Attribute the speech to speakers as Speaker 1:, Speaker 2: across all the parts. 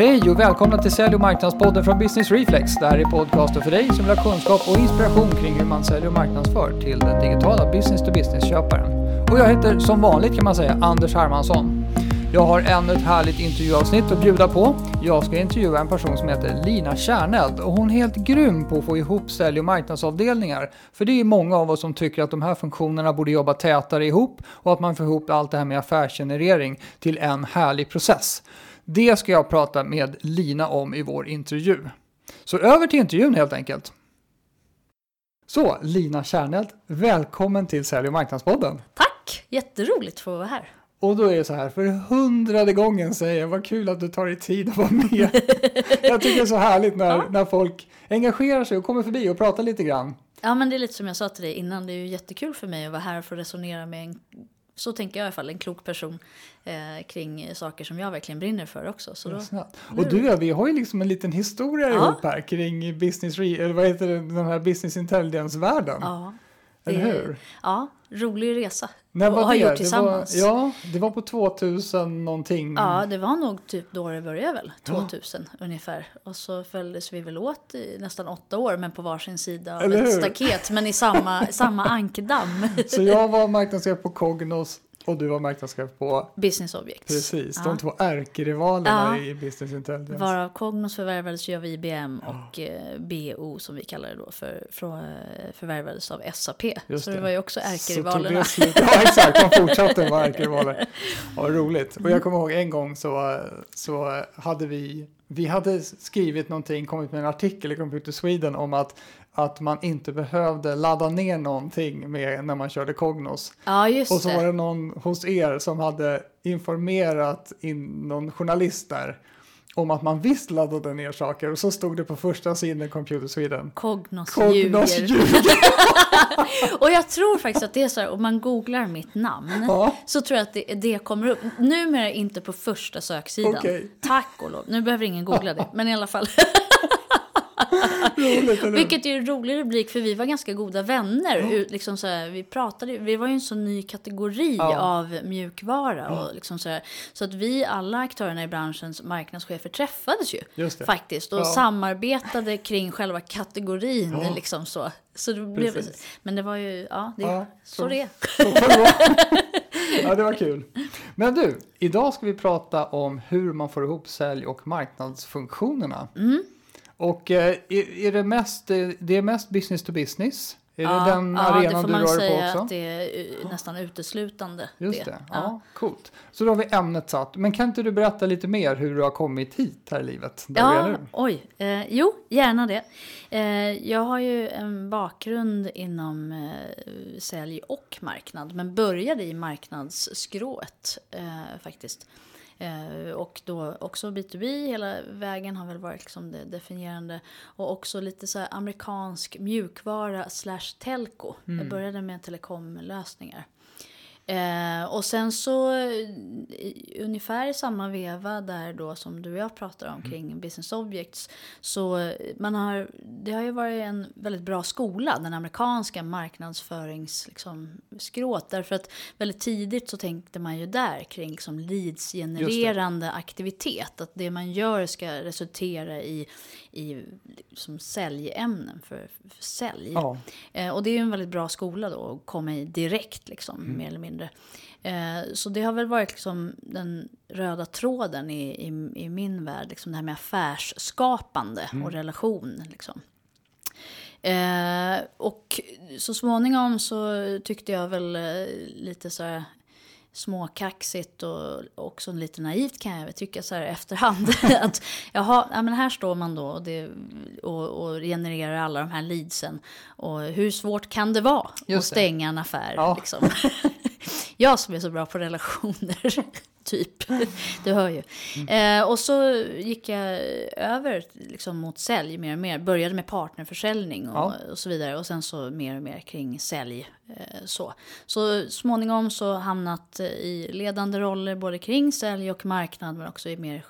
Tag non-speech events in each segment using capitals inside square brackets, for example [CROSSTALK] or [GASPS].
Speaker 1: Hej och välkomna till Sälj och marknadspodden från Business Reflex. Det här är podcasten för dig som vill ha kunskap och inspiration kring hur man säljer och marknadsför till den digitala business-to-business-köparen. Och jag heter som vanligt kan man säga Anders Hermansson. Jag har ännu ett härligt intervjuavsnitt att bjuda på. Jag ska intervjua en person som heter Lina Kärneld och hon är helt grym på att få ihop sälj och marknadsavdelningar. För det är många av oss som tycker att de här funktionerna borde jobba tätare ihop och att man får ihop allt det här med affärsgenerering till en härlig process. Det ska jag prata med Lina om i vår intervju. Så över till intervjun helt enkelt. Så, Lina Kärneld, välkommen till Sälj och marknadspodden.
Speaker 2: Tack, jätteroligt att få vara här.
Speaker 1: Och då är det så här, för hundrade gången säger jag, vad kul att du tar dig tid att vara med. [LAUGHS] jag tycker det är så härligt när, ja. när folk engagerar sig och kommer förbi och pratar lite grann.
Speaker 2: Ja, men det är lite som jag sa till dig innan, det är ju jättekul för mig att vara här och få resonera med en så tänker jag i alla fall, en klok person eh, kring saker som jag verkligen brinner för också. Så då,
Speaker 1: och du och vi har ju liksom en liten historia ja. ihop här kring business, eller vad heter det, den här business intelligence-världen.
Speaker 2: Ja.
Speaker 1: Eller hur?
Speaker 2: Ja, rolig resa.
Speaker 1: Var har det? gjort tillsammans. Det var, ja, det var på 2000 någonting.
Speaker 2: Ja, det var nog typ då det började väl. 2000 ja. ungefär. Och så följdes vi väl åt i nästan åtta år, men på varsin sida av ett staket. Men i samma, samma ankdamm. [LAUGHS]
Speaker 1: Så jag var marknadschef på Cognos och du var marknadschef på
Speaker 2: Business Objects.
Speaker 1: Precis, ja. de två ärkerivalerna ja. i Business Intelligence.
Speaker 2: Varav Cognos förvärvades ju av IBM och eh, BO som vi kallar det då för, för eh, förvärvades av SAP. Just så det. det var ju också ärkerivalerna.
Speaker 1: ja exakt, de fortsatte vara [LAUGHS] ärkerivaler. Ja, roligt. Och jag kommer ihåg en gång så, så hade vi vi hade skrivit någonting, kommit med en artikel i Computer Sweden om att att man inte behövde ladda ner någonting med när man körde Cognos.
Speaker 2: Ja, just
Speaker 1: och så det. var det någon hos er som hade informerat in någon journalist där om att man visst laddade ner saker och så stod det på första sidan Computer Sweden.
Speaker 2: Cognos, Cognos ljuger. ljuger. [LAUGHS] och jag tror faktiskt att det är så här, om man googlar mitt namn ja. så tror jag att det, det kommer upp. Numera inte på första söksidan. Okay. Tack och lov. Nu behöver ingen googla det, [LAUGHS] men i alla fall. Roligt, Vilket är en rolig rubrik för vi var ganska goda vänner. Ja. Liksom så här, vi, pratade, vi var ju en så ny kategori ja. av mjukvara. Ja. Och liksom så, här, så att vi, alla aktörerna i branschens marknadschefer träffades ju faktiskt. Och samarbetade kring själva kategorin. Liksom så. Så det blev, men det var ju, ja, det, ja, så, så det
Speaker 1: Ja, det var kul. Men du, idag ska vi prata om hur man får ihop sälj och marknadsfunktionerna.
Speaker 2: Mm.
Speaker 1: Och eh, är, det mest, det är mest business to business? Är ja, det den ja, arenan du rör på också? Ja, det får man säga
Speaker 2: att det är nästan uteslutande.
Speaker 1: Just det, det. Ja. ja. coolt. Så då har vi ämnet satt. Men kan inte du berätta lite mer hur du har kommit hit här i livet?
Speaker 2: Ja, oj. Eh, jo, gärna det. Eh, jag har ju en bakgrund inom eh, sälj och marknad, men började i marknadsskrået eh, faktiskt. Eh, och då också B2B hela vägen har väl varit liksom det definierande. Och också lite så amerikansk mjukvara slash telco. Mm. Jag började med telekomlösningar. Eh, och sen så ungefär i samma veva där då som du och jag pratar om mm. kring business objects. Så man har, det har ju varit en väldigt bra skola, den amerikanska marknadsförings liksom, Därför att väldigt tidigt så tänkte man ju där kring liksom, leads-genererande aktivitet. Att det man gör ska resultera i, i liksom, säljämnen för, för sälj. Ja. Eh, och det är ju en väldigt bra skola då att komma i direkt liksom, mm. mer eller mindre. Eh, så det har väl varit liksom den röda tråden i, i, i min värld, liksom det här med affärsskapande mm. och relation. Liksom. Eh, och så småningom så tyckte jag väl eh, lite så här småkaxigt och också lite naivt kan jag tycka så här efterhand. [LAUGHS] att jaha, ja, men här står man då och, det, och, och genererar alla de här leadsen. Och hur svårt kan det vara Just att stänga det. en affär? Ja. Liksom. [LAUGHS] jag som är så bra på relationer, typ. [LAUGHS] Du hör ju. Mm. Eh, och så gick jag över liksom, mot sälj mer och mer. Började med partnerförsäljning och, ja. och så vidare. Och sen så mer och mer kring sälj. Eh, så. så småningom så hamnat i ledande roller både kring sälj och marknad men också i mer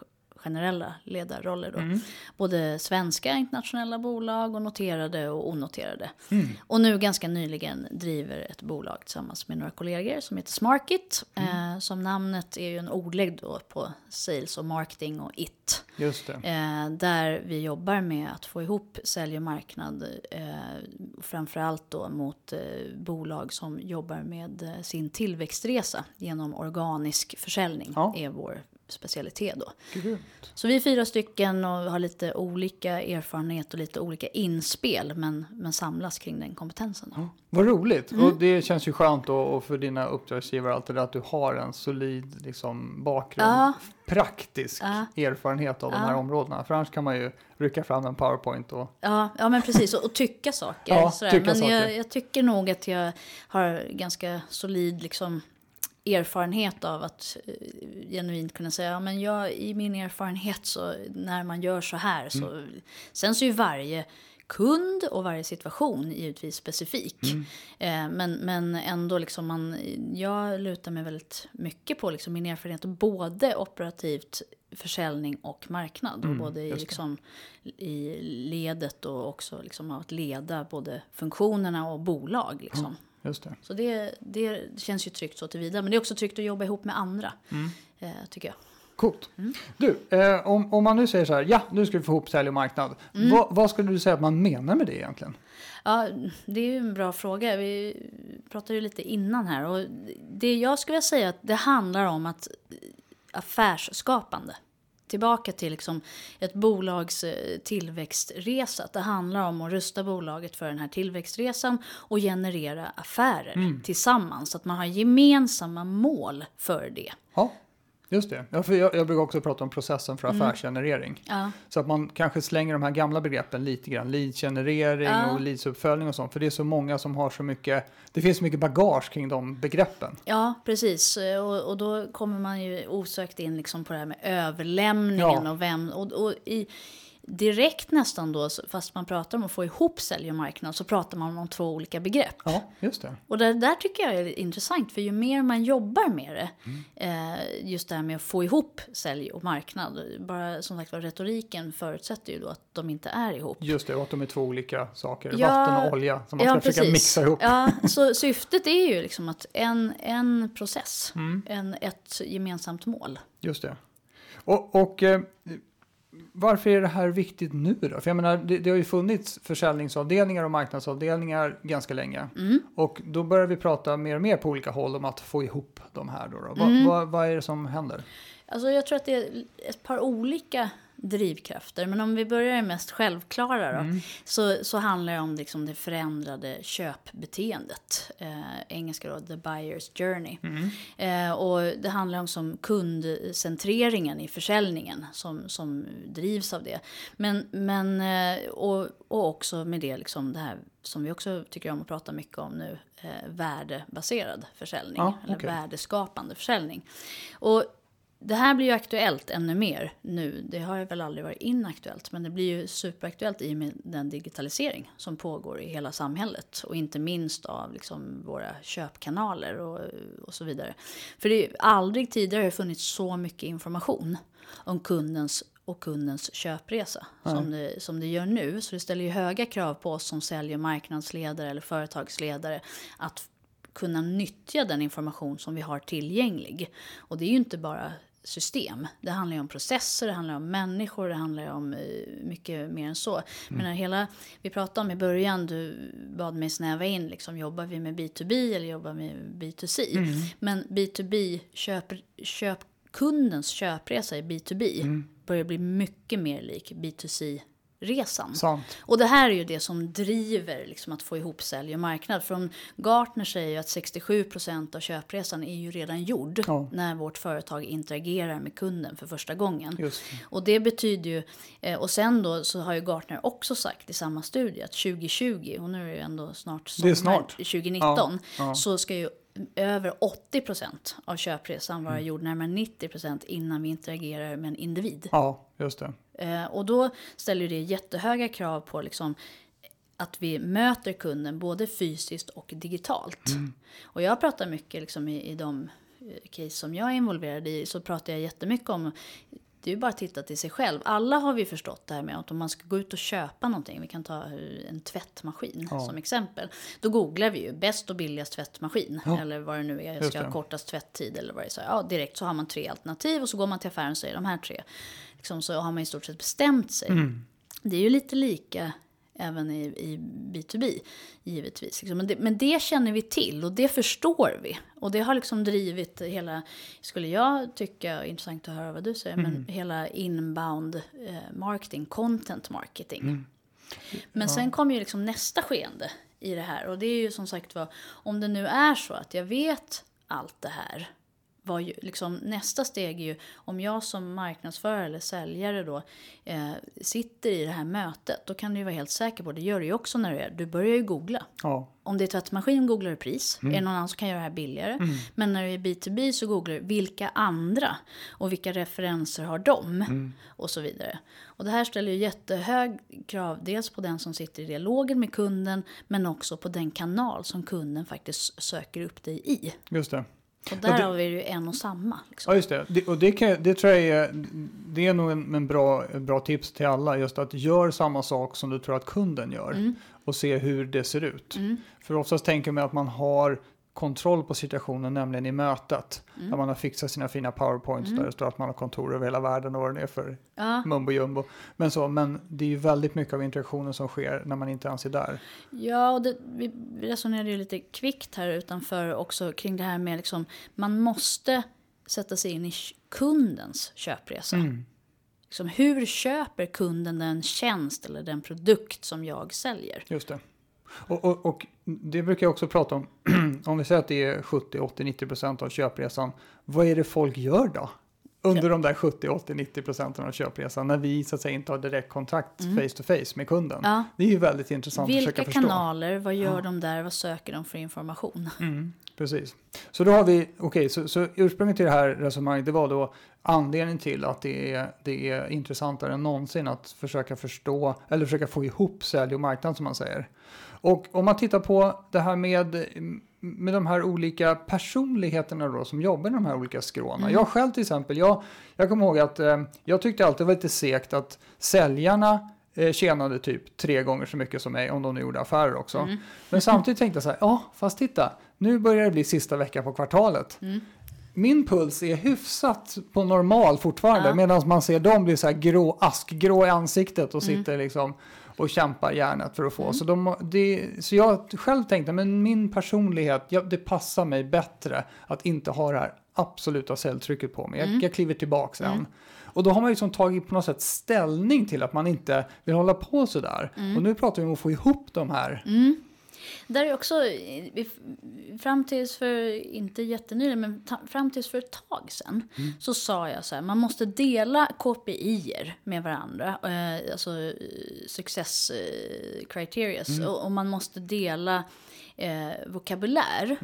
Speaker 2: generella ledarroller. Då. Mm. Både svenska internationella bolag och noterade och onoterade. Mm. Och nu ganska nyligen driver ett bolag tillsammans med några kollegor som heter Smarkit. Mm. Eh, som namnet är ju en ordlägg då på sales och marketing och it.
Speaker 1: Just det.
Speaker 2: Eh, där vi jobbar med att få ihop sälj och marknad. Eh, framförallt då mot eh, bolag som jobbar med eh, sin tillväxtresa genom organisk försäljning.
Speaker 1: Ja.
Speaker 2: är vår specialitet då.
Speaker 1: Grymt.
Speaker 2: Så vi är fyra stycken och har lite olika erfarenhet och lite olika inspel. Men, men samlas kring den kompetensen. Då.
Speaker 1: Vad roligt.
Speaker 2: Mm.
Speaker 1: Och det känns ju skönt då, och för dina uppdragsgivare alltid att du har en solid liksom, bakgrund,
Speaker 2: Ja.
Speaker 1: praktisk
Speaker 2: Ja.
Speaker 1: erfarenhet av de
Speaker 2: Ja.
Speaker 1: här områdena. För annars kan man ju rycka fram en powerpoint och
Speaker 2: Ja, ja men precis. Och, och tycka saker.
Speaker 1: Ja, tycka
Speaker 2: men
Speaker 1: saker.
Speaker 2: Jag, jag tycker nog att jag har ganska solid liksom, erfarenhet av att eh, genuint kunna säga, ja, men jag, i min erfarenhet så när man gör så här så... Sen så är ju varje kund och varje situation givetvis specifik. Eh, men, men ändå liksom man, jag lutar mig väldigt mycket på liksom min erfarenhet både operativt försäljning och marknad. och både i, liksom, i ledet och också liksom av att leda både funktionerna och bolag. Liksom.
Speaker 1: Just det.
Speaker 2: Så det, det känns ju tryggt så tillvida. Men det är också tryggt att jobba ihop med andra. Eh, tycker jag.
Speaker 1: Coolt.
Speaker 2: Mm.
Speaker 1: Du, eh, om, om man nu säger så här, ja, nu ska vi få ihop sälj och marknad.
Speaker 2: Mm.
Speaker 1: Vad, vad skulle du säga att man menar med det egentligen?
Speaker 2: Ja, det är ju en bra fråga. Vi pratade ju lite innan här. Och det jag skulle vilja säga att det handlar om att affärsskapande. Tillbaka till liksom ett bolags eh, tillväxtresa. Att Det handlar om att rusta bolaget för den här tillväxtresan och generera affärer tillsammans. Så att man har gemensamma mål för det.
Speaker 1: Ja, just det. Ja, för jag, jag brukar också prata om processen för
Speaker 2: Mm.
Speaker 1: affärsgenerering.
Speaker 2: Ja,
Speaker 1: Så att man kanske slänger de här gamla begreppen lite grann. Lead-generering
Speaker 2: Ja.
Speaker 1: och leadsuppföljning och sånt. För det är så många som har så mycket, det finns så mycket bagage kring de begreppen.
Speaker 2: Ja, precis. Och, och då kommer man ju osökt in liksom på det här med överlämningen och vem... Och, och i, direkt nästan då, fast man pratar om att få ihop sälj och marknad, så pratar man om två olika begrepp.
Speaker 1: Ja, just det.
Speaker 2: Och det där tycker jag är intressant, för ju mer man jobbar med det,
Speaker 1: Mm.
Speaker 2: eh, just det här med att få ihop sälj och marknad, bara som sagt var retoriken förutsätter ju då att de inte är ihop.
Speaker 1: Just det, och att de är två olika saker.
Speaker 2: Ja,
Speaker 1: Vatten och olja som man ska försöka mixa ihop.
Speaker 2: Ja, så syftet är ju liksom att en, en process,
Speaker 1: Mm.
Speaker 2: en, ett gemensamt mål.
Speaker 1: Just det. Och, och eh, varför är det här viktigt nu då? För jag menar, det, det har ju funnits försäljningsavdelningar och marknadsavdelningar ganska länge.
Speaker 2: Mm.
Speaker 1: Och då börjar vi prata mer och mer på olika håll om att få ihop de här. Då, då. Va,
Speaker 2: Mm.
Speaker 1: vad, vad är det som händer?
Speaker 2: Alltså jag tror att det är ett par olika drivkrafter. Men om vi börjar med mest självklara då.
Speaker 1: Mm.
Speaker 2: Så, så handlar det om liksom det förändrade köpbeteendet. Eh, engelska då, the buyer's journey.
Speaker 1: Mm.
Speaker 2: Eh, och det handlar om som kundcentreringen i försäljningen som, som drivs av det. Men, men eh, och, och också med det liksom det här som vi också tycker om att prata mycket om nu, eh, värdebaserad försäljning.
Speaker 1: Ja,
Speaker 2: eller
Speaker 1: okej.
Speaker 2: värdeskapande försäljning. Och det här blir ju aktuellt ännu mer nu. Det har väl aldrig varit inaktuellt, men det blir ju superaktuellt i och med den digitalisering som pågår i hela samhället. Och inte minst av liksom våra köpkanaler och, och så vidare. För det är ju aldrig tidigare har funnits så mycket information om kundens och kundens köpresa som det, som det gör nu. Så det ställer ju höga krav på oss som säljer marknadsledare eller företagsledare att kunna nyttja den information som vi har tillgänglig. Och det är ju inte bara system. Det handlar ju om processer, det handlar om människor, det handlar ju om eh, mycket mer än så. Men när hela, vi pratade om i början, du bad mig snäva in, liksom, jobbar vi med B2B eller jobbar vi med B2C? Men B2B, köp, köp, kundens köpresa i B2B börjar bli mycket mer lik B2C-resan.
Speaker 1: Sant.
Speaker 2: Och det här är ju det som driver liksom att få ihop sälj och marknad. För om Gartner säger ju att 67% av köpresan är ju redan gjord
Speaker 1: Ja.
Speaker 2: när vårt företag interagerar med kunden för första gången.
Speaker 1: Det.
Speaker 2: Och det betyder ju, eh, och sen då så har ju Gartner också sagt i samma studie att 2020, och nu är det ju ändå snart sommar,
Speaker 1: Det är snart.
Speaker 2: 2019,
Speaker 1: Ja, ja.
Speaker 2: så ska ju över 80% av köpresan vara gjord, närmare 90% innan vi interagerar med en individ.
Speaker 1: Ja, just det.
Speaker 2: Eh, och då ställer det jättehöga krav på liksom att vi möter kunden både fysiskt och digitalt. Och jag pratar mycket liksom i, i de eh, case som jag är involverad i så pratar jag jättemycket om Det är ju bara att titta till sig själv. Alla har vi förstått det här med att om man ska gå ut och köpa någonting, vi kan ta en tvättmaskin
Speaker 1: Ja.
Speaker 2: som exempel. Då googlar vi ju bäst och billigast tvättmaskin.
Speaker 1: Ja.
Speaker 2: Eller vad det nu är, ska ha kortast tvätttid eller vad det är. Så, ja, direkt så har man tre alternativ och så går man till affären och säger de här tre. Liksom, så har man i stort sett bestämt sig.
Speaker 1: Mm.
Speaker 2: Det är ju lite lika även i, i B2B, givetvis. Liksom. Men, det, men det känner vi till och det förstår vi. Och det har liksom drivit hela, skulle jag tycka, intressant att höra vad du säger, men hela inbound eh, marketing, content marketing. Men sen kommer ju liksom nästa skeende i det här. Och det är ju som sagt var, om det nu är så att jag vet allt det här. Var ju, liksom, nästa steg är ju om jag som marknadsförare eller säljare då eh, sitter i det här mötet. Då kan du ju vara helt säker på, det gör du ju också när du är, du börjar ju googla.
Speaker 1: Ja,
Speaker 2: Om det är tvättmaskin googlar du pris. Är det någon annan som kan göra det här billigare? Men när du är B2B så googlar du vilka andra och vilka referenser har de? Och så vidare. Och det här ställer ju jättehög krav dels på den som sitter i dialogen med kunden men också på den kanal som kunden faktiskt söker upp dig i.
Speaker 1: just det.
Speaker 2: Och
Speaker 1: Ja,
Speaker 2: där
Speaker 1: det-
Speaker 2: har vi ju en och samma. Liksom.
Speaker 1: Ja, just det. det och det, kan, det tror jag är, det är nog en, en bra, bra tips till alla. Just att gör samma sak som du tror att kunden gör.
Speaker 2: Mm.
Speaker 1: Och se hur det ser ut. För oftast tänker man att man har kontroll på situationen, nämligen i mötet.
Speaker 2: Mm.
Speaker 1: Där man har fixat sina fina powerpoints där det står att man har kontor över hela världen och vad det är för
Speaker 2: Ja.
Speaker 1: mumbo jumbo. Men, så, men det är ju väldigt mycket av interaktionen som sker när man inte ens är där.
Speaker 2: Ja, och det, vi resonerade ju lite kvickt här utanför också kring det här med liksom, man måste sätta sig in i kundens köpresa.
Speaker 1: Mm.
Speaker 2: Liksom, hur köper kunden den tjänst eller den produkt som jag säljer?
Speaker 1: Just det. Och, och, och det brukar jag också prata om. [CLEARS THROAT] om vi säger att det är 70, 80, 90 procent av köpresan. Vad är det folk gör då? Under de där 70, 80, 90 procenten av köpresan. När vi så att säga inte har direkt kontakt face to face med kunden.
Speaker 2: Mm. Ja.
Speaker 1: Det är ju väldigt intressant att
Speaker 2: Vilka
Speaker 1: försöka förstå.
Speaker 2: kanaler, vad gör de där, vad söker de för information? [LAUGHS]
Speaker 1: Mm, precis. Så då har vi, okej, så, så ursprunget till det här resonemanget det var då anledningen till att det är, det är intressantare än någonsin att försöka förstå eller försöka få ihop sälj och marknad som man säger. Och om man tittar på det här med, med de här olika personligheterna då som jobbar i de här olika skråna. Jag själv till exempel, jag, jag kommer ihåg att eh, jag tyckte alltid det var lite segt att säljarna eh, tjänade typ tre gånger så mycket som mig om de nu gjorde affärer också. Men samtidigt tänkte jag så här, ja fast titta, nu börjar det bli sista veckan på kvartalet. Min puls är hyfsat på normal fortfarande
Speaker 2: Ja.
Speaker 1: medan man ser dem bli så här grå, askgrå i ansiktet och sitter liksom och kämpar hjärnet för att få. Så, de, det, så jag själv tänkte, men min personlighet, ja, det passar mig bättre att inte ha det här absoluta säljtrycket på mig. Jag, jag kliver tillbaka sen. Och då har man ju liksom tagit på något sätt ställning till att man inte vill hålla på sådär. Och nu pratar vi om att få ihop de här.
Speaker 2: Där är också, fram tills för, inte jättenyligen, men ta, fram tills för ett tag sedan, så sa jag så här, man måste dela KPIer med varandra, eh, alltså eh, success eh, criterias, och, och man måste dela eh, vokabulär.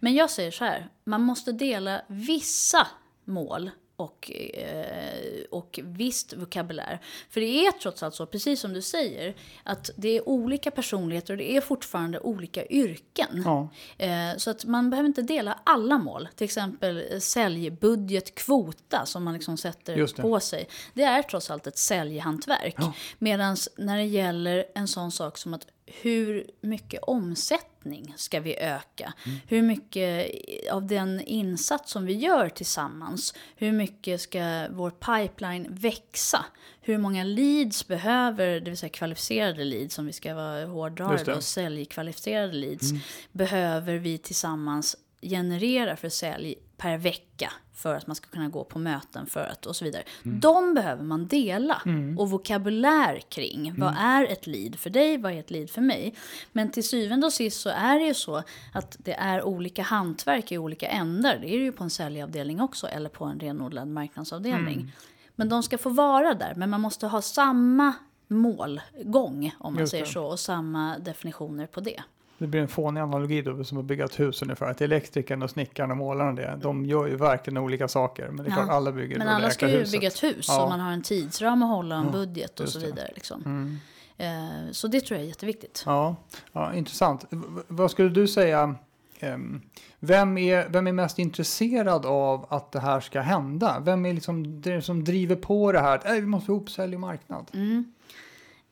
Speaker 2: Men jag säger så här, man måste dela vissa mål och, eh, och visst vokabulär. För det är trots allt så, precis som du säger, att det är olika personligheter och det är fortfarande olika yrken.
Speaker 1: Ja.
Speaker 2: Eh, så att man behöver inte dela alla mål. Till exempel eh, säljbudget, kvota som man liksom sätter på sig. Det är trots allt ett säljhantverk.
Speaker 1: Ja.
Speaker 2: Medan när det gäller en sån sak som att hur mycket omsättning ska vi öka?
Speaker 1: Mm.
Speaker 2: Hur mycket av den insats som vi gör tillsammans, hur mycket ska vår pipeline växa? Hur många leads behöver, det vill säga kvalificerade leads, om vi ska vara hårdrare.
Speaker 1: Mm.
Speaker 2: då, säljkvalificerade leads, behöver vi tillsammans generera för sälj per vecka för att man ska kunna gå på möten för att och så vidare.
Speaker 1: Mm.
Speaker 2: De behöver man dela och vokabulär kring. Vad
Speaker 1: Mm.
Speaker 2: är ett lead för dig? Vad är ett lead för mig? Men till syvende och sist så är det ju så att det är olika hantverk i olika ändar. Det är det ju på en säljavdelning också eller på en renodlad marknadsavdelning.
Speaker 1: Mm.
Speaker 2: Men de ska få vara där. Men man måste ha samma målgång om man
Speaker 1: Just
Speaker 2: säger
Speaker 1: det.
Speaker 2: så och samma definitioner på det.
Speaker 1: Det blir en fånig analogi då som att bygga ett hus ungefär. Att elektrikern och snickaren och målaren det, de gör ju verkligen olika saker. Men det är
Speaker 2: Ja.
Speaker 1: klart alla bygger
Speaker 2: Men alla ska ju
Speaker 1: huset.
Speaker 2: bygga ett hus
Speaker 1: Ja.
Speaker 2: och man har en tidsram att hålla en
Speaker 1: Ja,
Speaker 2: budget och så.
Speaker 1: Mm.
Speaker 2: vidare. Liksom. Eh, så det tror jag är jätteviktigt.
Speaker 1: Ja, ja intressant. V- vad skulle du säga ehm, vem, är, vem är mest intresserad av att det här ska hända? Vem är liksom det som driver på det här? Att, "Äh, vi måste ihop sälj och marknad.
Speaker 2: Mm.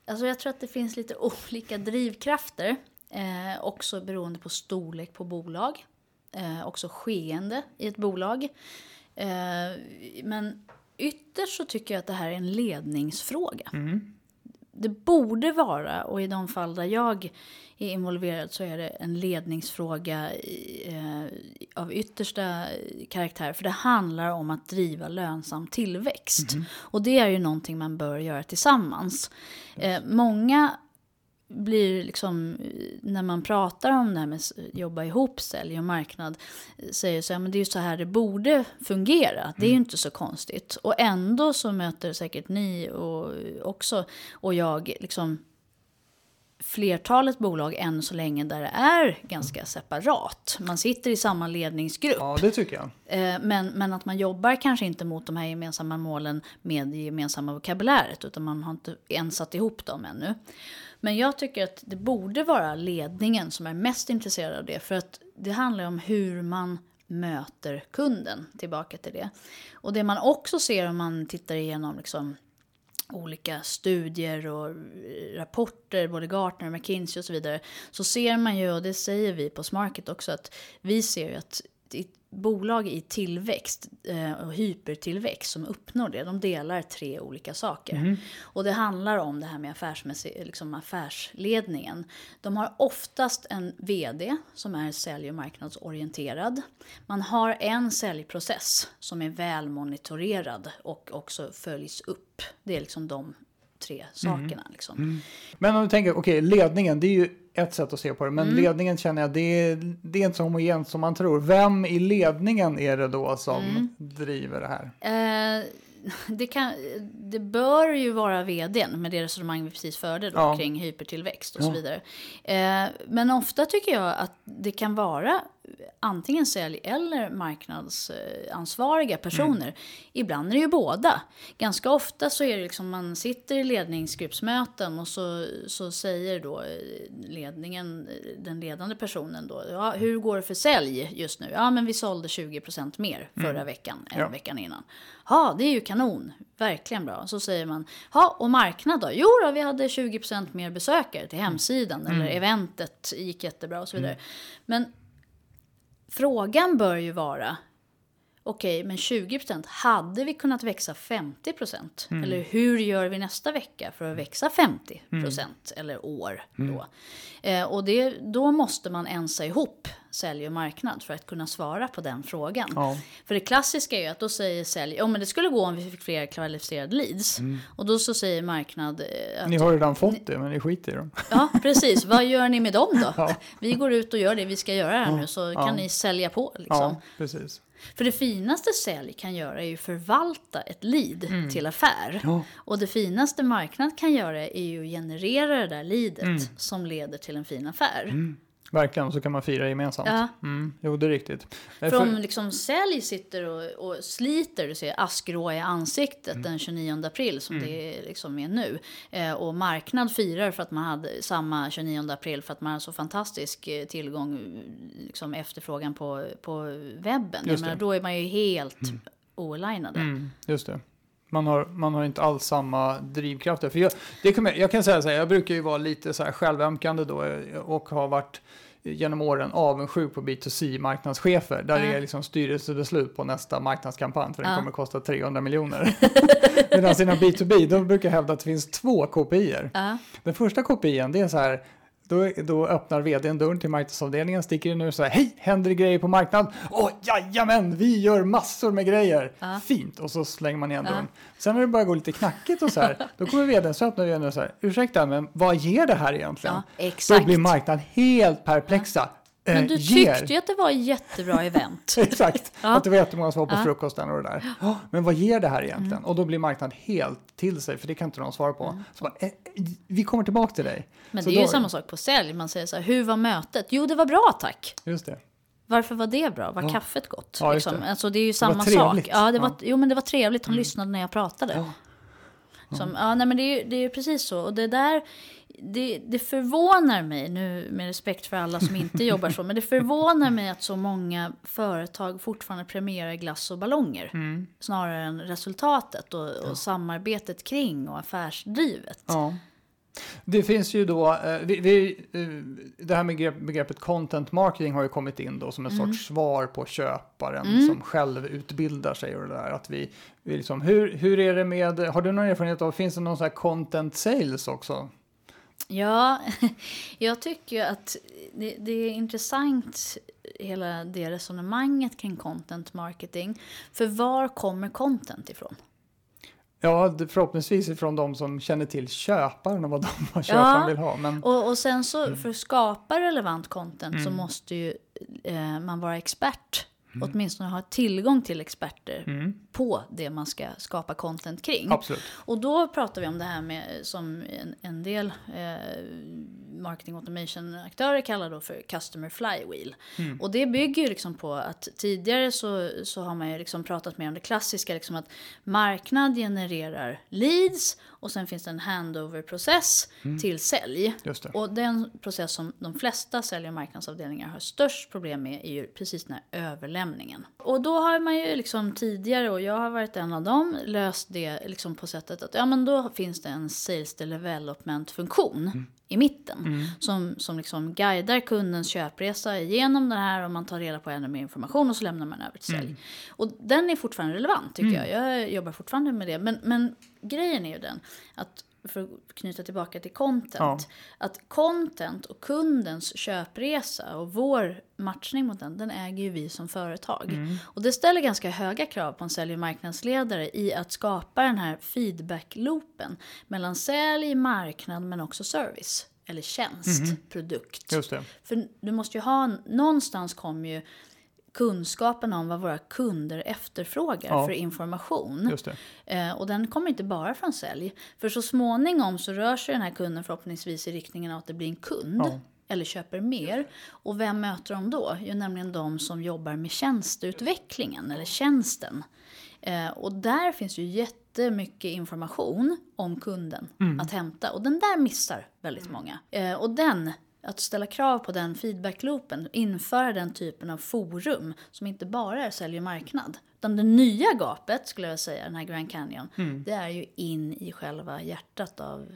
Speaker 2: Alltså jag tror att det finns lite [LAUGHS] olika drivkrafter. Eh, också beroende på storlek på bolag. Eh, också skeende i ett bolag. Eh, men ytterst så tycker jag att det här är en ledningsfråga. Det borde vara, och i de fall där jag är involverad så är det en ledningsfråga i, eh, av yttersta karaktär. För det handlar om att driva lönsam tillväxt. Och det är ju någonting man bör göra tillsammans. Eh, många blir liksom, när man pratar om det här med att jobba ihop, sälj och marknad, säger så här, men det är ju så här det borde fungera. Det är ju inte så konstigt. Och ändå så möter säkert ni och också, och jag, liksom flertalet bolag än så länge där det är ganska separat. Man sitter i samma ledningsgrupp.
Speaker 1: Ja, det tycker jag.
Speaker 2: Eh, Men, men att man jobbar kanske inte mot de här gemensamma målen med det gemensamma vokabuläret. Utan man har inte ens satt ihop dem ännu. Men jag tycker att det borde vara ledningen som är mest intresserad av det. För att det handlar om hur man möter kunden. Tillbaka till det. Och det man också ser om man tittar igenom liksom olika studier och eh, rapporter, både Gartner och McKinsey och så vidare, så ser man ju, och det säger vi på Smarket också, att vi ser ju att bolag i tillväxt eh, och hypertillväxt som uppnår det, de delar tre olika saker. Och det handlar om det här med affärsmässig, liksom affärsledningen. De har oftast en VD som är sälj och marknadsorienterad. Man har en säljprocess som är väl monitorerad och också följs upp. Det är liksom de tre sakerna. Liksom.
Speaker 1: Men om du tänker, okej, ledningen, det är ju ett sätt att se på det. Men
Speaker 2: Mm.
Speaker 1: ledningen känner jag, det är, det är inte så homogent som man tror. Vem i ledningen är det då som
Speaker 2: Mm.
Speaker 1: driver det här?
Speaker 2: Eh, det, kan, det bör ju vara vdn med det resonemang vi precis förde då,
Speaker 1: Ja.
Speaker 2: kring hypertillväxt och
Speaker 1: Ja.
Speaker 2: så vidare. Eh, men ofta tycker jag att det kan vara antingen sälj eller marknadsansvariga personer. Ibland är det ju båda. Ganska ofta så är det liksom man sitter i ledningsgruppsmöten och så, så säger då eh, ledningen, eh, den ledande personen då, ja, hur går det för sälj just nu? Ja, men vi sålde 20% mer förra veckan än
Speaker 1: Ja.
Speaker 2: veckan innan. Ja, det är ju kanon. Verkligen bra. Så säger man, ja, och marknad då? Jo då, vi hade 20% mer besökare till hemsidan eller eventet gick jättebra och så vidare. Men frågan bör ju vara, okej, men 20% hade vi kunnat växa 50%? Eller hur gör vi nästa vecka för att växa 50% eller år då? Eh, och det, då måste man ensa ihop sälj och marknad för att kunna svara på den frågan.
Speaker 1: Ja.
Speaker 2: För det klassiska är ju att då säger sälj, ja men det skulle gå om vi fick fler kvalificerade leads. Och då så säger marknad eh, att
Speaker 1: Ni har redan fått det, men ni skiter i dem. [LAUGHS]
Speaker 2: Ja, precis. Vad gör ni med dem då?
Speaker 1: Ja.
Speaker 2: Vi går ut och gör det vi ska göra här nu så kan ni sälja på. Liksom.
Speaker 1: Ja, precis.
Speaker 2: För det finaste sälj kan göra är ju förvalta ett lead till affär.
Speaker 1: Mm. Ja.
Speaker 2: Och det finaste marknad kan göra är ju att generera det där leadet
Speaker 1: Mm.
Speaker 2: som leder till en fin affär.
Speaker 1: Verkligen, så kan man fira gemensamt.
Speaker 2: Ja.
Speaker 1: Mm, jo, det är riktigt. Eh,
Speaker 2: För om liksom sälj sitter och, och sliter, du ser askgrå i ansiktet
Speaker 1: Mm.
Speaker 2: den 29 april som det liksom är nu. Eh, och marknad firar för att man hade samma 29 april för att man har så fantastisk eh, tillgång, liksom efterfrågan på, på webben. Jag menar, då är man ju helt oalignade.
Speaker 1: Mm, just det. Man har, man har inte alls samma drivkrafter. För jag, det kommer, jag kan säga så här, jag brukar ju vara lite så här självömkande då eh, och har varit genom åren avundsjuk på B2C-marknadschefer. Där
Speaker 2: Ja.
Speaker 1: det är liksom styrelsebeslut på nästa marknadskampanj för den
Speaker 2: Ja.
Speaker 1: kommer kosta 300 miljoner. [LAUGHS] Medan inom B2B, då brukar jag hävda att det finns två KPIer.
Speaker 2: Ja.
Speaker 1: Den första kopian, det är så här, då, då öppnar vdn dörren till marknadsavdelningen, sticker in och säger hej, händer det grejer på marknaden? Åh, jajamän, vi gör massor med grejer.
Speaker 2: Ja.
Speaker 1: Fint, och så slänger man igen dörren. Sen när det börjar gå lite knackigt och så här, då kommer vdn, så öppnar vdn och så här, ursäkta, men vad ger det här egentligen? Då
Speaker 2: exakt.
Speaker 1: blir marknaden helt perplexa.
Speaker 2: Men
Speaker 1: Eh,
Speaker 2: du
Speaker 1: ger.
Speaker 2: tyckte ju att det var ett jättebra [LAUGHS] event.
Speaker 1: Exakt,
Speaker 2: Ja.
Speaker 1: att det var jättemånga som var på
Speaker 2: Ja.
Speaker 1: frukosten och det där. [GASPS] Men vad ger det här egentligen?
Speaker 2: Mm.
Speaker 1: Och då blir marknaden helt till sig, för det kan inte någon svara på. Så bara, eh, eh, vi kommer tillbaka till dig.
Speaker 2: Men
Speaker 1: Så
Speaker 2: det är ju
Speaker 1: då-
Speaker 2: samma sak på sälj. Man säger så här, hur var mötet? Jo, det var bra tack.
Speaker 1: Just det.
Speaker 2: Varför var det bra? Var
Speaker 1: Ja.
Speaker 2: kaffet gott?
Speaker 1: Ja,
Speaker 2: liksom?
Speaker 1: det.
Speaker 2: Alltså, det är ju samma sak.
Speaker 1: trevligt.
Speaker 2: Ja, det var,
Speaker 1: Ja.
Speaker 2: Jo, men det var trevligt. Han lyssnade när jag pratade.
Speaker 1: Ja.
Speaker 2: Som, ja, nej, men det är, ju- det är ju precis så. Och det där, det, det förvånar mig, nu med respekt för alla som inte [LAUGHS] jobbar så, men det förvånar mig att så många företag fortfarande premierar glass och ballonger.
Speaker 1: Mm.
Speaker 2: Snarare än resultatet och, och samarbetet kring och affärsdrivet.
Speaker 1: Ja. Det finns ju då, eh, vi, vi, eh, det här med begrepp- begreppet content marketing har ju kommit in då som en sorts svar på köparen som själv utbildar sig och det där. Att vi, vi liksom, hur, hur är det med, har du någon erfarenhet av, finns det någon sån här content sales också?
Speaker 2: Ja, [LAUGHS] jag tycker ju att det, det är intressant hela det resonemanget kring content marketing. För var kommer content ifrån?
Speaker 1: Ja, förhoppningsvis ifrån de som känner till köparen och vad, [LAUGHS] de, vad köparen vill ha. Men,
Speaker 2: Och, och sen så för att skapa relevant content så måste ju eh, man vara expert. Åtminstone ha tillgång till experter på det man ska skapa content kring.
Speaker 1: absolut.
Speaker 2: Och då pratar vi om det här med som en, en del eh, marketing automation-aktörer kallar då för customer flywheel. Och det bygger ju liksom på att tidigare så, så har man ju liksom pratat mer om det klassiska, liksom att marknad genererar leads och sen finns det en handover-process till sälj.
Speaker 1: Det.
Speaker 2: Och den process som de flesta sälj och marknadsavdelningar har störst problem med är ju precis den här överlämningen. Och då har man ju liksom tidigare, och jag har varit en av dem, löst det liksom på sättet att ja men då finns det en sales development-funktion i mitten. Som, som liksom guidar kundens köpresa igenom den här och man tar reda på ännu mer information och så lämnar man över till sälj. Och den är fortfarande relevant tycker jag. Jag jobbar fortfarande med det. Men, men grejen är ju den att för att knyta tillbaka till content.
Speaker 1: Ja.
Speaker 2: Att content och kundens köpresa och vår matchning mot den, den äger ju vi som företag. Och det ställer ganska höga krav på en sälj och marknadsledare i att skapa den här feedback-loopen mellan sälj, marknad men också service. Eller tjänst, produkt.
Speaker 1: Just det.
Speaker 2: För du måste ju ha, någonstans kommer ju kunskapen om vad våra kunder efterfrågar
Speaker 1: Ja.
Speaker 2: för information. Eh, och den kommer inte bara från sälj. För så småningom så rör sig den här kunden förhoppningsvis i riktningen att det blir en kund.
Speaker 1: Ja.
Speaker 2: Eller köper mer. Och vem möter de då? Jo, nämligen de som jobbar med tjänsteutvecklingen eller tjänsten. Eh, och där finns ju jättemycket information om kunden att hämta. Och den där missar väldigt många. Eh, och den, att ställa krav på den feedbackloopen, införa den typen av forum som inte bara är sälj och marknad. Utan det nya gapet, skulle jag säga, den här Grand Canyon, det är ju in i själva hjärtat av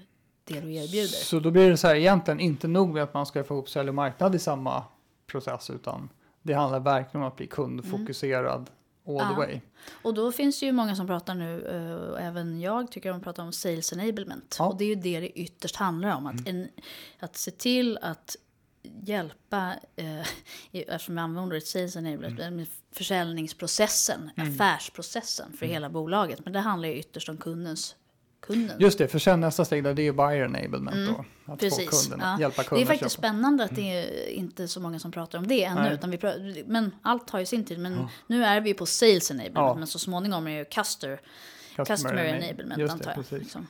Speaker 2: det du erbjuder.
Speaker 1: Så då blir det så här egentligen inte nog med att man ska få ihop sälj och marknad i samma process utan det handlar verkligen om att bli kundfokuserad all the
Speaker 2: Ja.
Speaker 1: way.
Speaker 2: Och då finns det ju många som pratar nu, eh, och även jag tycker de pratar om sales enablement.
Speaker 1: Ja.
Speaker 2: Och det är ju det det ytterst handlar om. Att, en, att se till att hjälpa, eh, eftersom jag använder ordet sales enablement, med försäljningsprocessen, affärsprocessen för hela bolaget. Men det handlar ju ytterst om kundens, kunden.
Speaker 1: Just det, för sen nästa steg där, det är ju buyer enablement då. Att få
Speaker 2: Mm. Precis.
Speaker 1: kunden,
Speaker 2: Ja.
Speaker 1: hjälpa
Speaker 2: Det är
Speaker 1: kunden
Speaker 2: faktiskt
Speaker 1: köpa.
Speaker 2: spännande att det är inte så många som pratar om det ännu.
Speaker 1: Nej.
Speaker 2: Utan vi pratar, men allt har ju sin tid. Men nu är vi på sales enablement.
Speaker 1: Ja.
Speaker 2: Men så småningom är det ju customer, customer
Speaker 1: enab-
Speaker 2: enablement
Speaker 1: Just
Speaker 2: antar jag. Liksom.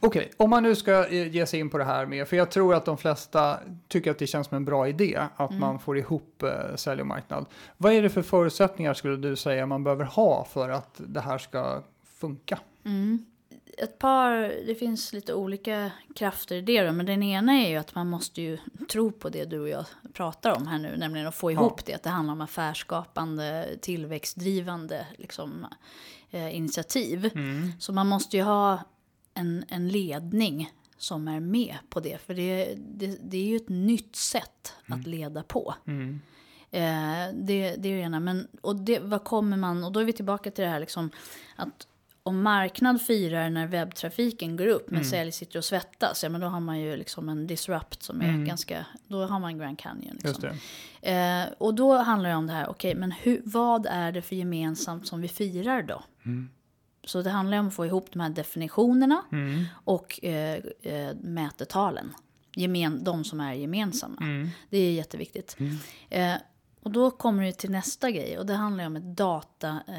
Speaker 1: Okej, om man nu ska eh, ge sig in på det här med, för jag tror att de flesta tycker att det känns som en bra idé att
Speaker 2: Mm.
Speaker 1: man får ihop eh, sälj och marknad. Vad är det för förutsättningar skulle du säga man behöver ha för att det här ska funka?
Speaker 2: Ett par, det finns lite olika krafter i det då, men den ena är ju att man måste ju tro på det du och jag pratar om här nu, nämligen att få ihop det, att det handlar om affärsskapande, tillväxtdrivande liksom, eh, initiativ. Så man måste ju ha en, en ledning som är med på det, för det, det, det är ju ett nytt sätt att leda på. Eh, det, det är det ena. Men, och det, vad kommer man, och då är vi tillbaka till det här liksom, att om marknad firar när webbtrafiken går upp men sälj sitter och svettas, ja men då har man ju liksom en disrupt som är ganska, då har man Grand Canyon. Liksom. Eh, och då handlar det om det här, okej men hur, vad är det för gemensamt som vi firar då? Så det handlar om att få ihop de här definitionerna och eh, eh, mätetalen. Gemen, de som är gemensamma. Det är jätteviktigt. Eh, och då kommer det till nästa grej och det handlar om ett datadrivet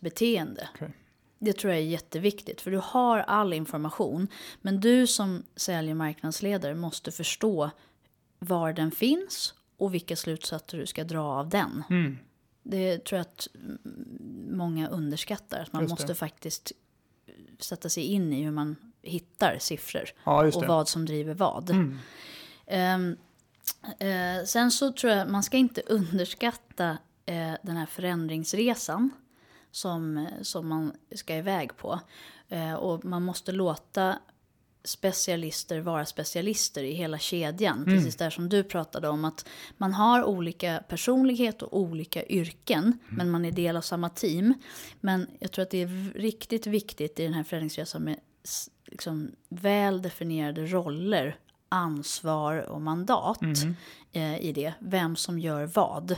Speaker 2: beteende.
Speaker 1: Okej.
Speaker 2: Det tror jag är jätteviktigt för du har all information men du som sälj och marknadsledare måste förstå var den finns och vilka slutsatser du ska dra av den.
Speaker 1: Mm.
Speaker 2: Det tror jag att många underskattar. Att man måste faktiskt sätta sig in i hur man hittar siffror.
Speaker 1: Ja,
Speaker 2: och vad som driver vad.
Speaker 1: Mm.
Speaker 2: Ehm, eh, sen så tror jag man ska inte underskatta eh, den här förändringsresan som, som man ska iväg på. Eh, och man måste låta specialister vara specialister i hela kedjan. Precis där som du pratade om att man har olika personlighet och olika yrken men man är del av samma team. Men jag tror att det är riktigt viktigt i den här förändringsresan med liksom, väl definierade roller, ansvar och mandat Mm i det. Vem som gör vad.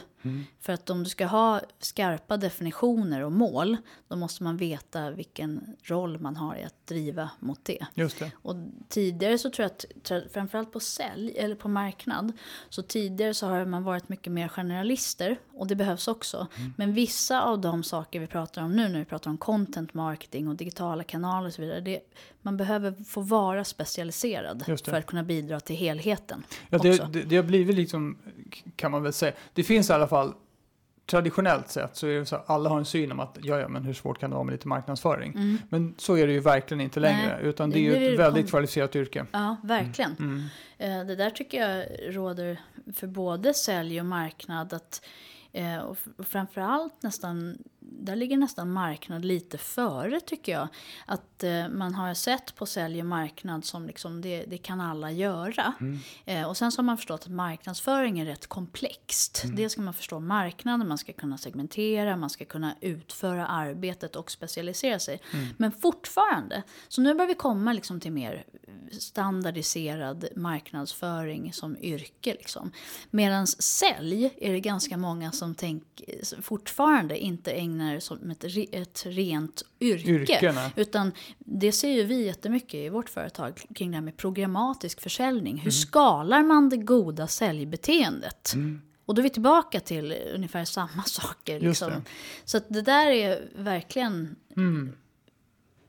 Speaker 2: För att om du ska ha skarpa definitioner och mål då måste man veta vilken roll man har i att driva mot det.
Speaker 1: Just det.
Speaker 2: Och tidigare så tror jag att, framförallt på sälj eller på marknad, så tidigare så har man varit mycket mer generalister och det behövs också. Men vissa av de saker vi pratar om nu när vi pratar om content marketing och digitala kanaler och så vidare, det, man behöver få vara specialiserad för att kunna bidra till helheten.
Speaker 1: Ja, det, det, det har blivit liksom, kan man väl säga. Det finns i alla fall, traditionellt sett så är det så att alla har en syn om att ja, ja, men hur svårt kan det vara med lite marknadsföring? Men så är det ju verkligen inte längre,
Speaker 2: Mm. Nej,
Speaker 1: utan
Speaker 2: det
Speaker 1: är ju ett väldigt kvalificerat yrke.
Speaker 2: Ja, verkligen.
Speaker 1: Mm.
Speaker 2: Eh, Det där tycker jag råder för både sälj och marknad. Att, eh, och framförallt nästan, där ligger nästan marknad lite före tycker jag. Att eh, man har sett på sälj och marknad som liksom det, det kan alla göra. Eh, och sen så har man förstått att marknadsföring är rätt komplext. Det ska man förstå marknaden, man ska kunna segmentera, man ska kunna utföra arbetet och specialisera sig. Men fortfarande, så nu börjar vi komma liksom till mer standardiserad marknadsföring som yrke. Liksom. Medan sälj är det ganska många som tänk, fortfarande inte ägnar som ett, ett rent yrke.
Speaker 1: Yrkena.
Speaker 2: Utan det ser ju vi jättemycket i vårt företag kring det här med programmatisk försäljning.
Speaker 1: Mm.
Speaker 2: Hur skalar man det goda säljbeteendet? Och då är vi tillbaka till ungefär samma [LAUGHS] saker. Liksom. Så det där är verkligen
Speaker 1: Mm.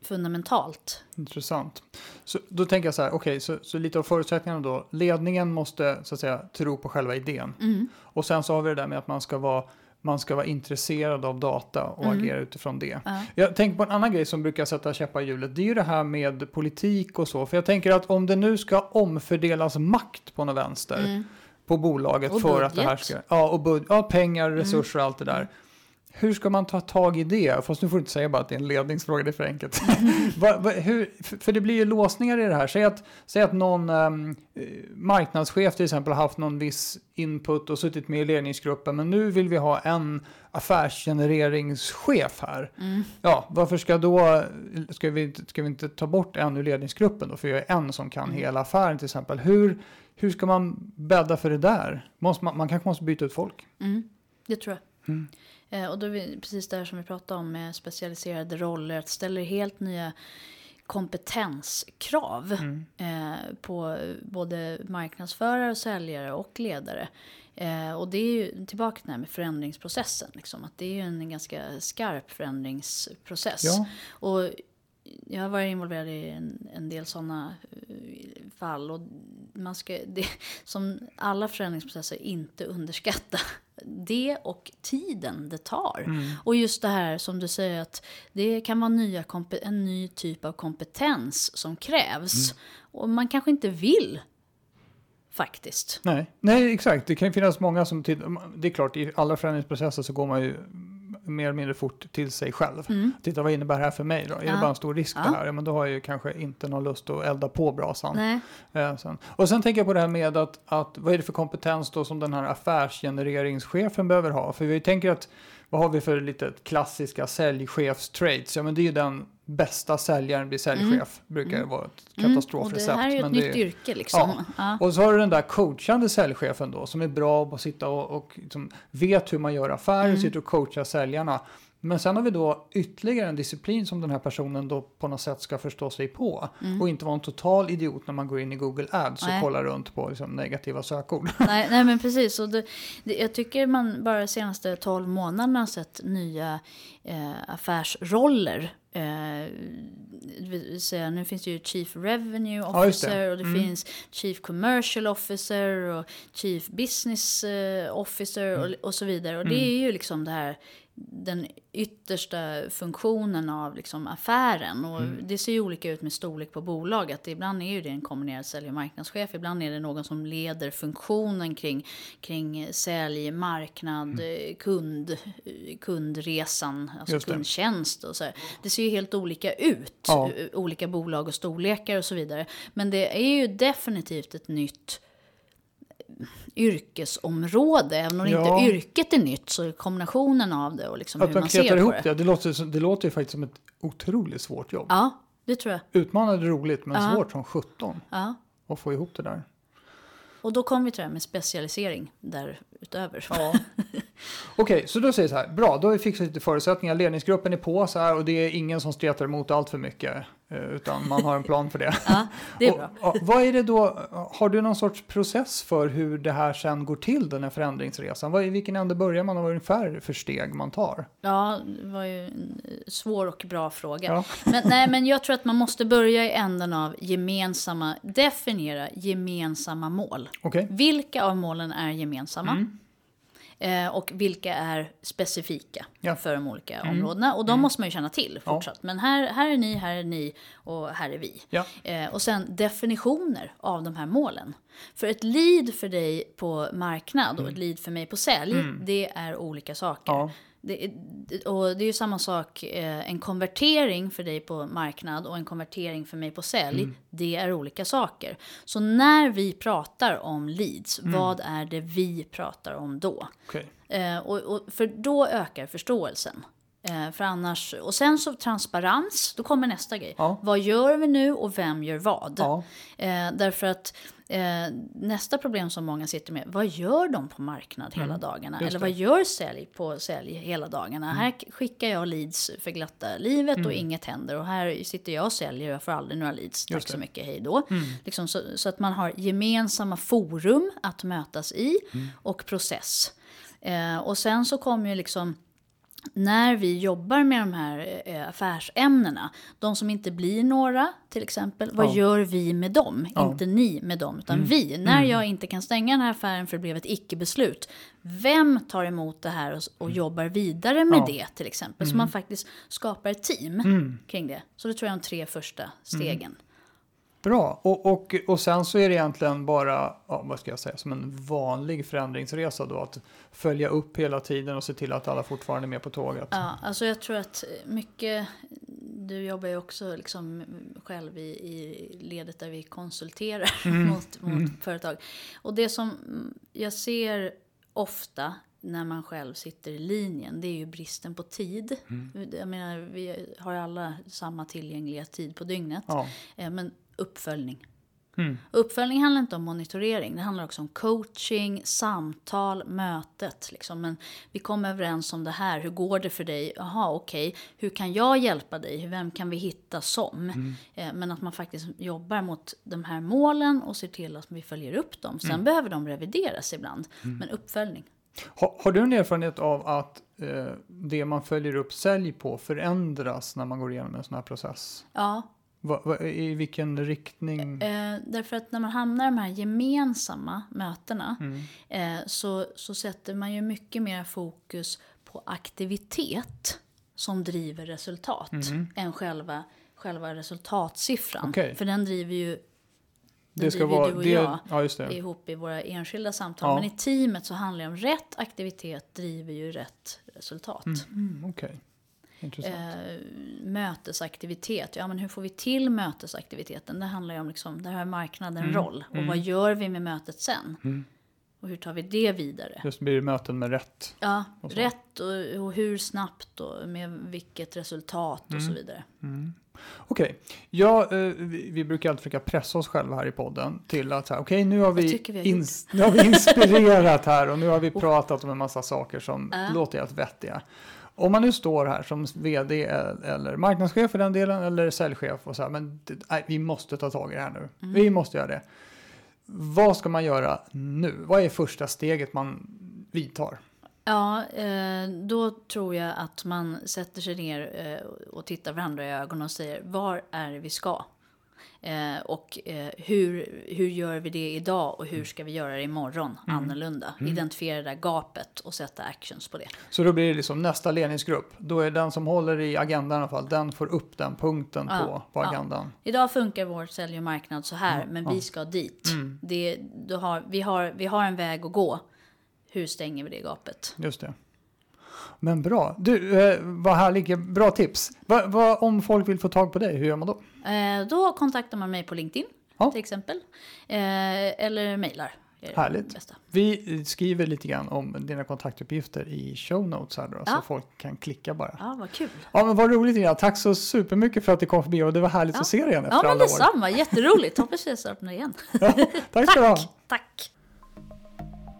Speaker 2: fundamentalt.
Speaker 1: Intressant. Så då tänker jag så här, okej, så, så lite av förutsättningarna då. Ledningen måste så att säga tro på själva idén.
Speaker 2: Mm.
Speaker 1: Och sen så har vi det där med att man ska vara man ska vara intresserad av data och agera utifrån det.
Speaker 2: Mm. Ja.
Speaker 1: Jag tänker på en annan grej som brukar sätta käppar i hjulet. Det är ju det här med politik och så. För jag tänker att om det nu ska omfördelas makt på något vänster på bolaget
Speaker 2: Mm. Och
Speaker 1: för att det här
Speaker 2: budget.
Speaker 1: ska... Ja, och bud, ja, pengar,
Speaker 2: Mm.
Speaker 1: resurser och allt det där. Hur ska man ta tag i det? Fast nu får du inte säga bara att det är en ledningsfråga, det är för enkelt. [LAUGHS] va, va, hur, för det blir ju låsningar i det här. Säg att, säg att någon eh, marknadschef till exempel har haft någon viss input och suttit med i ledningsgruppen. Men nu vill vi ha en affärsgenereringschef här.
Speaker 2: Mm.
Speaker 1: Ja, varför ska då, ska vi, inte- ska vi inte ta bort en ur ledningsgruppen då? För jag är en som kan
Speaker 2: Mm.
Speaker 1: hela affären till exempel. Hur, hur ska man bädda för det där? Måste man, man kanske måste byta ut folk.
Speaker 2: Mm, det tror jag.
Speaker 1: Mm.
Speaker 2: Eh, och då är vi precis där som vi pratade om med specialiserade roller. Att ställer helt nya kompetenskrav
Speaker 1: Mm.
Speaker 2: eh, på både marknadsförare, säljare och ledare. Eh, och det är ju tillbaka till det här med förändringsprocessen. Liksom, att det är ju en ganska skarp förändringsprocess.
Speaker 1: Ja.
Speaker 2: Och jag har varit involverad i en, en del sådana fall. Och man ska, det, som alla förändringsprocesser, inte underskatta det och tiden det tar.
Speaker 1: Mm.
Speaker 2: Och just det här som du säger att det kan vara nya, en ny typ av kompetens som krävs.
Speaker 1: Mm.
Speaker 2: Och man kanske inte vill faktiskt.
Speaker 1: Nej. Nej, exakt. Det kan finnas många som... Det är klart, i alla förändringsprocesser så går man ju mer eller mindre fort till sig själv. Titta, vad innebär det här för mig då? Är det
Speaker 2: Mm. Ja.
Speaker 1: bara en stor risk
Speaker 2: Ja.
Speaker 1: det här? Ja, men då har jag ju kanske inte någon lust att elda på brasan. Eh, sen. Och sen tänker jag på det här med att, att vad är det för kompetens då som den här affärsgenereringschefen behöver ha? För vi tänker att vad har vi för lite klassiska säljchefstraits? Ja men det är ju den bästa säljaren blir säljchef. Brukar vara ett
Speaker 2: Mm. Och
Speaker 1: katastrofrecept.
Speaker 2: det här är ju ett nytt
Speaker 1: det
Speaker 2: yrke liksom.
Speaker 1: Ja.
Speaker 2: Ja.
Speaker 1: Och så har du den där coachande säljchefen då som är bra på att sitta och, och liksom vet hur man gör affärer,
Speaker 2: Mm.
Speaker 1: sitter och coachar säljarna. Men sen har vi då ytterligare en disciplin som den här personen då på något sätt ska förstå sig på. Och inte vara en total idiot när man går in i Google Ads och
Speaker 2: Mm. Nej.
Speaker 1: kollar runt på liksom, negativa sökord. [LAUGHS]
Speaker 2: nej, nej men precis. Och det, det, jag tycker man bara de senaste 12 månaderna har sett nya eh, affärsroller. Eh, säga, nu finns det ju Chief Revenue
Speaker 1: Ja, just det.
Speaker 2: Officer och det
Speaker 1: Mm.
Speaker 2: finns Chief Commercial Officer och Chief Business eh, Officer
Speaker 1: Mm.
Speaker 2: och, och så vidare. Och det är ju liksom det här den yttersta funktionen av liksom affären. Och Det ser ju olika ut med storlek på bolaget. Ibland är ju det en kombinerad sälj och marknadschef. Ibland är det någon som leder funktionen kring, kring sälj, marknad, kund, kundresan, alltså kundtjänst och så här. Det ser ju helt olika ut.
Speaker 1: Ja.
Speaker 2: Olika bolag och storlekar och så vidare. Men det är ju definitivt ett nytt yrkesområde. Även om
Speaker 1: Ja.
Speaker 2: inte yrket är nytt så är kombinationen av det och liksom
Speaker 1: Att
Speaker 2: hur
Speaker 1: man
Speaker 2: ser
Speaker 1: ihop
Speaker 2: på
Speaker 1: det,
Speaker 2: det.
Speaker 1: det låter, det låter ju faktiskt som ett otroligt svårt jobb.
Speaker 2: Ja, det tror jag.
Speaker 1: Utmanande roligt, men
Speaker 2: Ja.
Speaker 1: svårt som 17
Speaker 2: Ja.
Speaker 1: att få ihop det där.
Speaker 2: Och då kommer vi till det här med specialisering därutöver.
Speaker 1: Ja. Okej, så då säger jag så här. Bra, då har vi fixat lite förutsättningar. Ledningsgruppen är på så här och det är ingen som stretar emot allt för mycket. Eh, Utan man har en plan för det. [LAUGHS]
Speaker 2: Ja, det är bra.
Speaker 1: och, vad är det då? Har du någon sorts process för hur det här sen går till den här förändringsresan? Vad, I vilken ände börjar man och vad ungefär för steg man tar?
Speaker 2: Ja, det var ju en svår och bra fråga.
Speaker 1: Ja.
Speaker 2: Men, nej, men jag tror att man måste börja i änden av gemensamma, definiera gemensamma mål.
Speaker 1: Okej?
Speaker 2: Vilka av målen är gemensamma?
Speaker 1: Mm.
Speaker 2: Eh, och vilka är specifika
Speaker 1: Ja. Mm.
Speaker 2: för de olika områdena. Och de måste man ju känna till
Speaker 1: Ja.
Speaker 2: fortsatt. Men här, här är ni, här är ni och här är vi.
Speaker 1: Ja.
Speaker 2: Eh, och sen definitioner av de här målen. För ett lead för dig på marknad och ett lead för mig på sälj, det är olika saker. Det, är- och det är ju samma sak, eh, en konvertering för dig på marknad och en konvertering för mig på sälj,
Speaker 1: Mm.
Speaker 2: det är olika saker. Så när vi pratar om leads,
Speaker 1: Mm.
Speaker 2: vad är det vi pratar om då?
Speaker 1: Okej.
Speaker 2: Eh, och, och, för då ökar förståelsen. Eh, för annars, och sen så transparens, då kommer nästa grej.
Speaker 1: Ja.
Speaker 2: Vad gör vi nu och vem gör vad?
Speaker 1: Ja.
Speaker 2: Eh, därför att eh, nästa problem som många sitter med, vad gör de på marknad hela dagarna?
Speaker 1: Mm. just
Speaker 2: Eller.
Speaker 1: Mm.
Speaker 2: vad gör sälj på sälj hela dagarna? Här k- skickar jag leads för glatta livet och inget händer. Och här sitter jag och säljer och jag får aldrig några leads. Tack
Speaker 1: Just det.
Speaker 2: så mycket, hej då.
Speaker 1: Mm.
Speaker 2: Liksom så, så att man har gemensamma forum att mötas i
Speaker 1: Mm.
Speaker 2: och process. Eh, och sen så kommer ju liksom när vi jobbar med de här eh, affärsämnena, de som inte blir några till exempel, vad
Speaker 1: Ja.
Speaker 2: gör vi med dem?
Speaker 1: Mm.
Speaker 2: Inte ni med dem, utan vi. När jag inte kan stänga den här affären för det blev ett icke-beslut, vem tar emot det här och, och jobbar vidare med
Speaker 1: Ja.
Speaker 2: det till exempel? Så man faktiskt skapar ett team
Speaker 1: Mm.
Speaker 2: kring det. Så det tror jag är de tre första stegen.
Speaker 1: Bra, och, och, och sen så är det egentligen bara, ja, vad ska jag säga, som en vanlig förändringsresa då, att följa upp hela tiden och se till att alla fortfarande är med på tåget.
Speaker 2: Ja, alltså jag tror att mycket, du jobbar ju också liksom själv i, i ledet där vi konsulterar [LAUGHS] mot, mot företag. Och det som jag ser ofta när man själv sitter i linjen, det är ju bristen på tid. Jag menar, vi har alla samma tillgängliga tid på dygnet.
Speaker 1: Ja.
Speaker 2: Eh, Men uppföljning.
Speaker 1: Mm.
Speaker 2: Uppföljning handlar inte om monitorering, det handlar också om coaching, samtal, mötet. Liksom. Men vi kom överens om det här, hur går det för dig? Jaha, okej, hur kan jag hjälpa dig? Vem kan vi hitta som? Eh, Men att man faktiskt jobbar mot de här målen och ser till att vi följer upp dem. Sen behöver de revideras ibland, men uppföljning.
Speaker 1: Har, har du en erfarenhet av att eh, det man följer upp sälj på förändras när man går igenom en sån här process?
Speaker 2: Ja,
Speaker 1: Va, va, I vilken riktning?
Speaker 2: Eh, därför att när man hamnar i de här gemensamma mötena
Speaker 1: Mm.
Speaker 2: eh, så, så sätter man ju mycket mer fokus på aktivitet som driver resultat än själva, själva resultatsiffran.
Speaker 1: Okej.
Speaker 2: För den driver ju
Speaker 1: Det ska vara,
Speaker 2: du och
Speaker 1: det,
Speaker 2: jag
Speaker 1: ja just det.
Speaker 2: ihop i våra enskilda samtal.
Speaker 1: Ja.
Speaker 2: Men i teamet så handlar det om rätt aktivitet driver ju rätt resultat.
Speaker 1: Mm, Okej, intressant.
Speaker 2: Eh, mötesaktivitet. Ja, men hur får vi till mötesaktiviteten? Det handlar ju om, liksom, där har marknaden en roll. Och vad gör vi med mötet sen? Och hur tar vi det vidare?
Speaker 1: Just blir det möten med rätt.
Speaker 2: Ja,
Speaker 1: Och
Speaker 2: rätt och, och hur snabbt och med vilket resultat och
Speaker 1: Mm.
Speaker 2: så vidare.
Speaker 1: Okej, ja, eh, vi, vi brukar alltid försöka pressa oss själva här i podden till att okej nu har vi,
Speaker 2: tycker vi har
Speaker 1: ins- nu har vi [LAUGHS] inspirerat här och nu har vi pratat om en massa saker som
Speaker 2: Ja.
Speaker 1: låter helt vettiga. Om man nu står här som vd eller marknadschef för den delen eller säljchef och så här, men nej, vi måste ta tag i det här nu.
Speaker 2: Mm.
Speaker 1: Vi måste göra det. Vad ska man göra nu? Vad är första steget man vidtar?
Speaker 2: Ja, eh, då tror jag att man sätter sig ner eh, och tittar varandra i ögonen och säger var är vi ska? Eh, och eh, hur, hur gör vi det idag och hur ska vi göra det imorgon annorlunda? Identifiera det där gapet och sätta actions på det.
Speaker 1: Så då blir det liksom nästa ledningsgrupp. Då är den som håller i agendan i alla fall, den får upp den punkten
Speaker 2: Ja,
Speaker 1: på, på
Speaker 2: ja.
Speaker 1: agendan.
Speaker 2: Idag funkar vår sälj och marknad så här, men vi ska dit. Det, då har, vi, har, vi har en väg att gå. Hur stänger vi det gapet?
Speaker 1: Just det. Men bra. Du, eh, vad härligt. Bra tips. Va, va, om folk vill få tag på dig, hur gör man då?
Speaker 2: Eh, då kontaktar man mig på LinkedIn
Speaker 1: Ja.
Speaker 2: till exempel. Eh, eller mejlar.
Speaker 1: Härligt. Vi skriver lite grann om dina kontaktuppgifter i show notes här då, så
Speaker 2: Ja.
Speaker 1: folk kan klicka bara.
Speaker 2: Ja, vad kul.
Speaker 1: Ja, men vad roligt Ina. Tack så supermycket för att du kom förbi och det var härligt
Speaker 2: Ja.
Speaker 1: att se dig igen efter
Speaker 2: Ja, men
Speaker 1: alla år.
Speaker 2: detsamma. Jätteroligt. Hoppas vi startar igen.
Speaker 1: Tack ska du ha. [LAUGHS]
Speaker 2: Tack.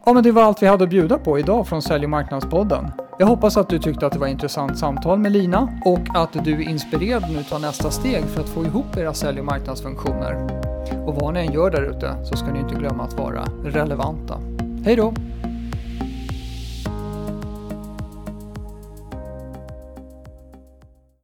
Speaker 1: Ja, men det var allt vi hade att bjuda på idag från Sälj och marknadspodden. Jag hoppas att du tyckte att det var ett intressant samtal med Lina och att du är inspirerad nu ta nästa steg för att få ihop era sälj och marknadsfunktioner. Och vad ni än gör där ute så ska ni inte glömma att vara relevanta. Hej då!